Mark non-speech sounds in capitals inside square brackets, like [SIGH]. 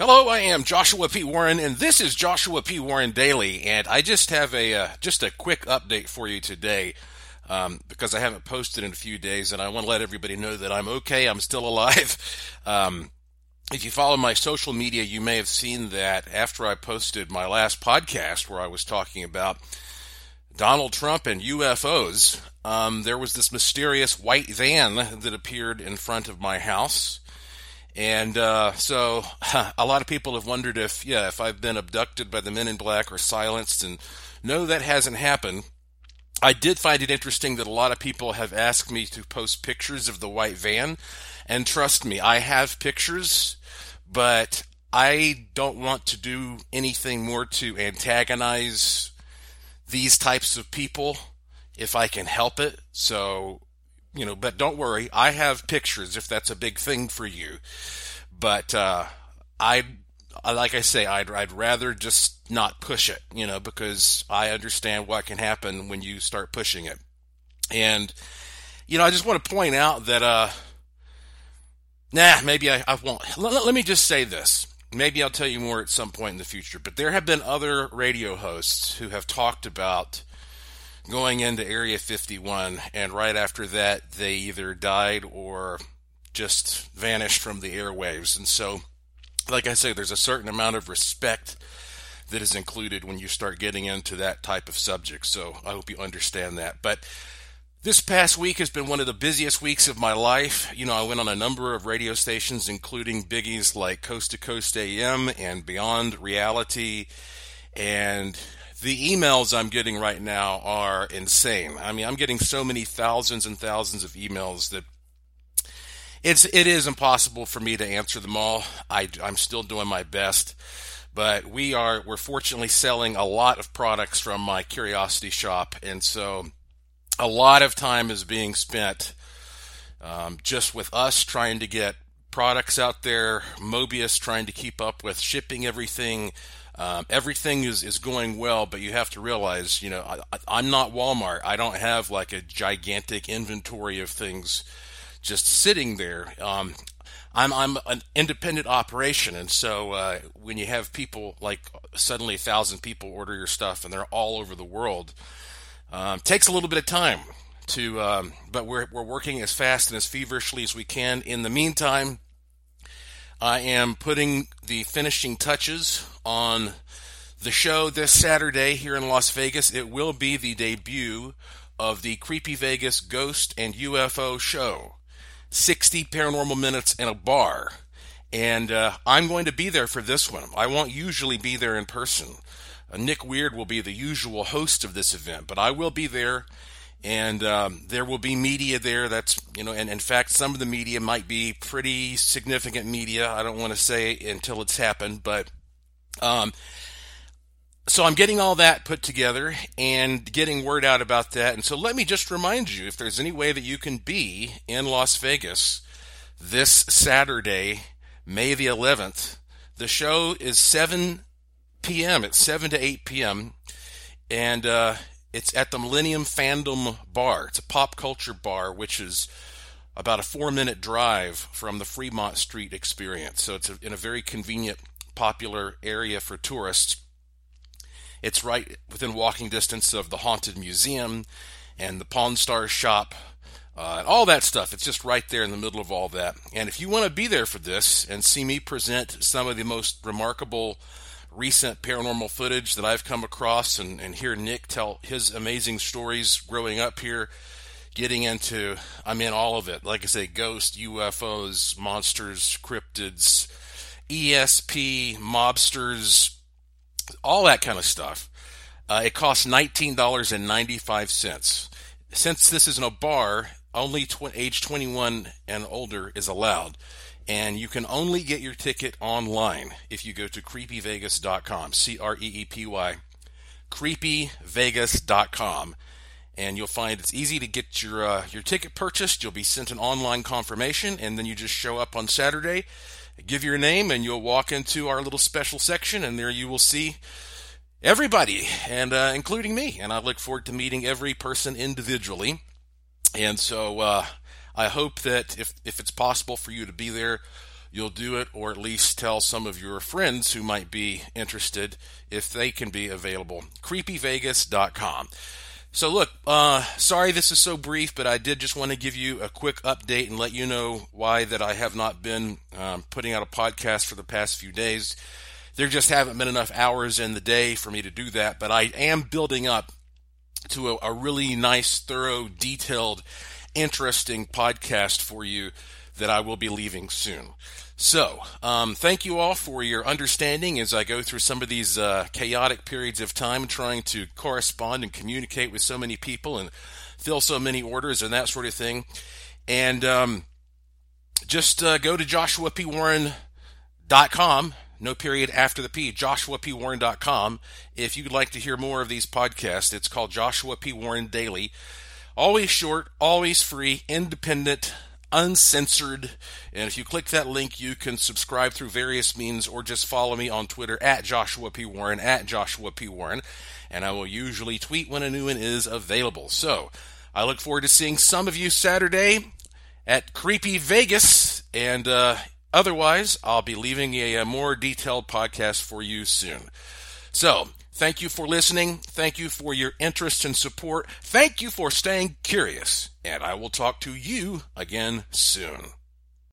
Hello, I am Joshua P. Warren, and this is Joshua P. Warren Daily. And I just have a uh, just a quick update for you today um, because I haven't posted in a few days, and I want to let everybody know that I'm okay. I'm still [LAUGHS] alive. Um, if you follow my social media, you may have seen that after I posted my last podcast where I was talking about Donald Trump and UFOs, um, there was this mysterious white van that appeared in front of my house. And uh, so [LAUGHS] a lot of people have wondered if, yeah, if I've been abducted by the men in black or silenced. And no, that hasn't happened. I did find it interesting that a lot of people have asked me to post pictures of the white van. And trust me, I have pictures, but I don't want to do anything more to antagonize these types of people if I can help it. So you know, but don't worry, I have pictures if that's a big thing for you. But uh, I, like I say, I'd I'd rather just not push it, you know, because I understand what can happen when you start pushing it. And you know, I just want to point out that, uh, nah, maybe I, I won't. Let, let me just say this. Maybe I'll tell you more at some point in the future. But there have been other radio hosts who have talked about going into Area 51, and right after that, they either died or just vanished from the airwaves. And so, like I say, there's a certain amount of respect that is included when you start getting into that type of subject. So I hope you understand that. But this past week has been one of the busiest weeks of my life. You know, I went on a number of radio stations, including biggies like Coast to Coast AM and Beyond Reality. And the emails I'm getting right now are insane. I mean, I'm getting so many thousands and thousands of emails that it's it is impossible for me to answer them all. I, I'm still doing my best, but we are we're fortunately selling a lot of products from my curiosity shop, and so a lot of time is being spent um, just with us trying to get products out there. Mobius trying to keep up with shipping everything. Um, everything is, is going well, but you have to realize, you know, I, am not Walmart. I don't have like a gigantic inventory of things just sitting there. Um, I'm I'm an independent operation, and so uh, when you have people like suddenly a thousand people order your stuff and they're all over the world, um, takes a little bit of time to. Um, but we're we're working as fast and as feverishly as we can. In the meantime, I am putting the finishing touches on the show this Saturday here in Las Vegas. It will be the debut of the Creepy Vegas Ghost and UFO show 60 paranormal minutes in a bar. And uh, I'm going to be there for this one. I won't usually be there in person. Uh, Nick Weird will be the usual host of this event, but I will be there and um, there will be media there that's you know and in fact some of the media might be pretty significant media. I don't want to say until it's happened but um, so i'm getting all that put together and getting word out about that. And so let me just remind you if there's any way that you can be in las vegas this saturday may the 11th the show is 7 p.m it's 7 to 8 p.m and uh, it's at the Millennium Fandom Bar. It's a pop culture bar, which is about a four minute drive from the Fremont Street experience. So it's in a very convenient, popular area for tourists. It's right within walking distance of the Haunted Museum and the Pawn Star shop uh, and all that stuff. It's just right there in the middle of all that. And if you want to be there for this and see me present some of the most remarkable recent paranormal footage that I've come across and, and hear Nick tell his amazing stories growing up here, getting into, I mean, all of it. Like I say, ghosts, UFOs, monsters, cryptids, ESP, mobsters, all that kind of stuff. Uh, it costs $19.95. Since this isn't a bar, only tw- age 21 and older is allowed and you can only get your ticket online if you go to creepyvegas.com, C R E E P Y, creepyvegas.com, and you'll find it's easy to get your uh, your ticket purchased. You'll be sent an online confirmation, and then you just show up on Saturday, give your name, and you'll walk into our little special section, and there you will see everybody, and uh, including me. And I look forward to meeting every person individually. And so, uh, I hope that if, if it's possible for you to be there, you'll do it, or at least tell some of your friends who might be interested if they can be available. CreepyVegas.com. So, look, uh, sorry this is so brief, but I did just want to give you a quick update and let you know why that I have not been um, putting out a podcast for the past few days. There just haven't been enough hours in the day for me to do that, but I am building up to a, a really nice, thorough, detailed, interesting podcast for you that I will be leaving soon. So, um, thank you all for your understanding as I go through some of these uh, chaotic periods of time trying to correspond and communicate with so many people and fill so many orders and that sort of thing. And um, just uh, go to joshuapwarren.com, no period after the P, joshuapwarren.com. If you'd like to hear more of these podcasts, it's called Joshua P. Warren Daily. Always short, always free, independent uncensored. And if you click that link, you can subscribe through various means or just follow me on Twitter at Joshua P. Warren, at Joshua P. Warren. And I will usually tweet when a new one is available. So I look forward to seeing some of you Saturday at Creepy Vegas. And uh, otherwise, I'll be leaving a, a more detailed podcast for you soon. So, Thank you for listening. Thank you for your interest and support. Thank you for staying curious. And I will talk to you again soon.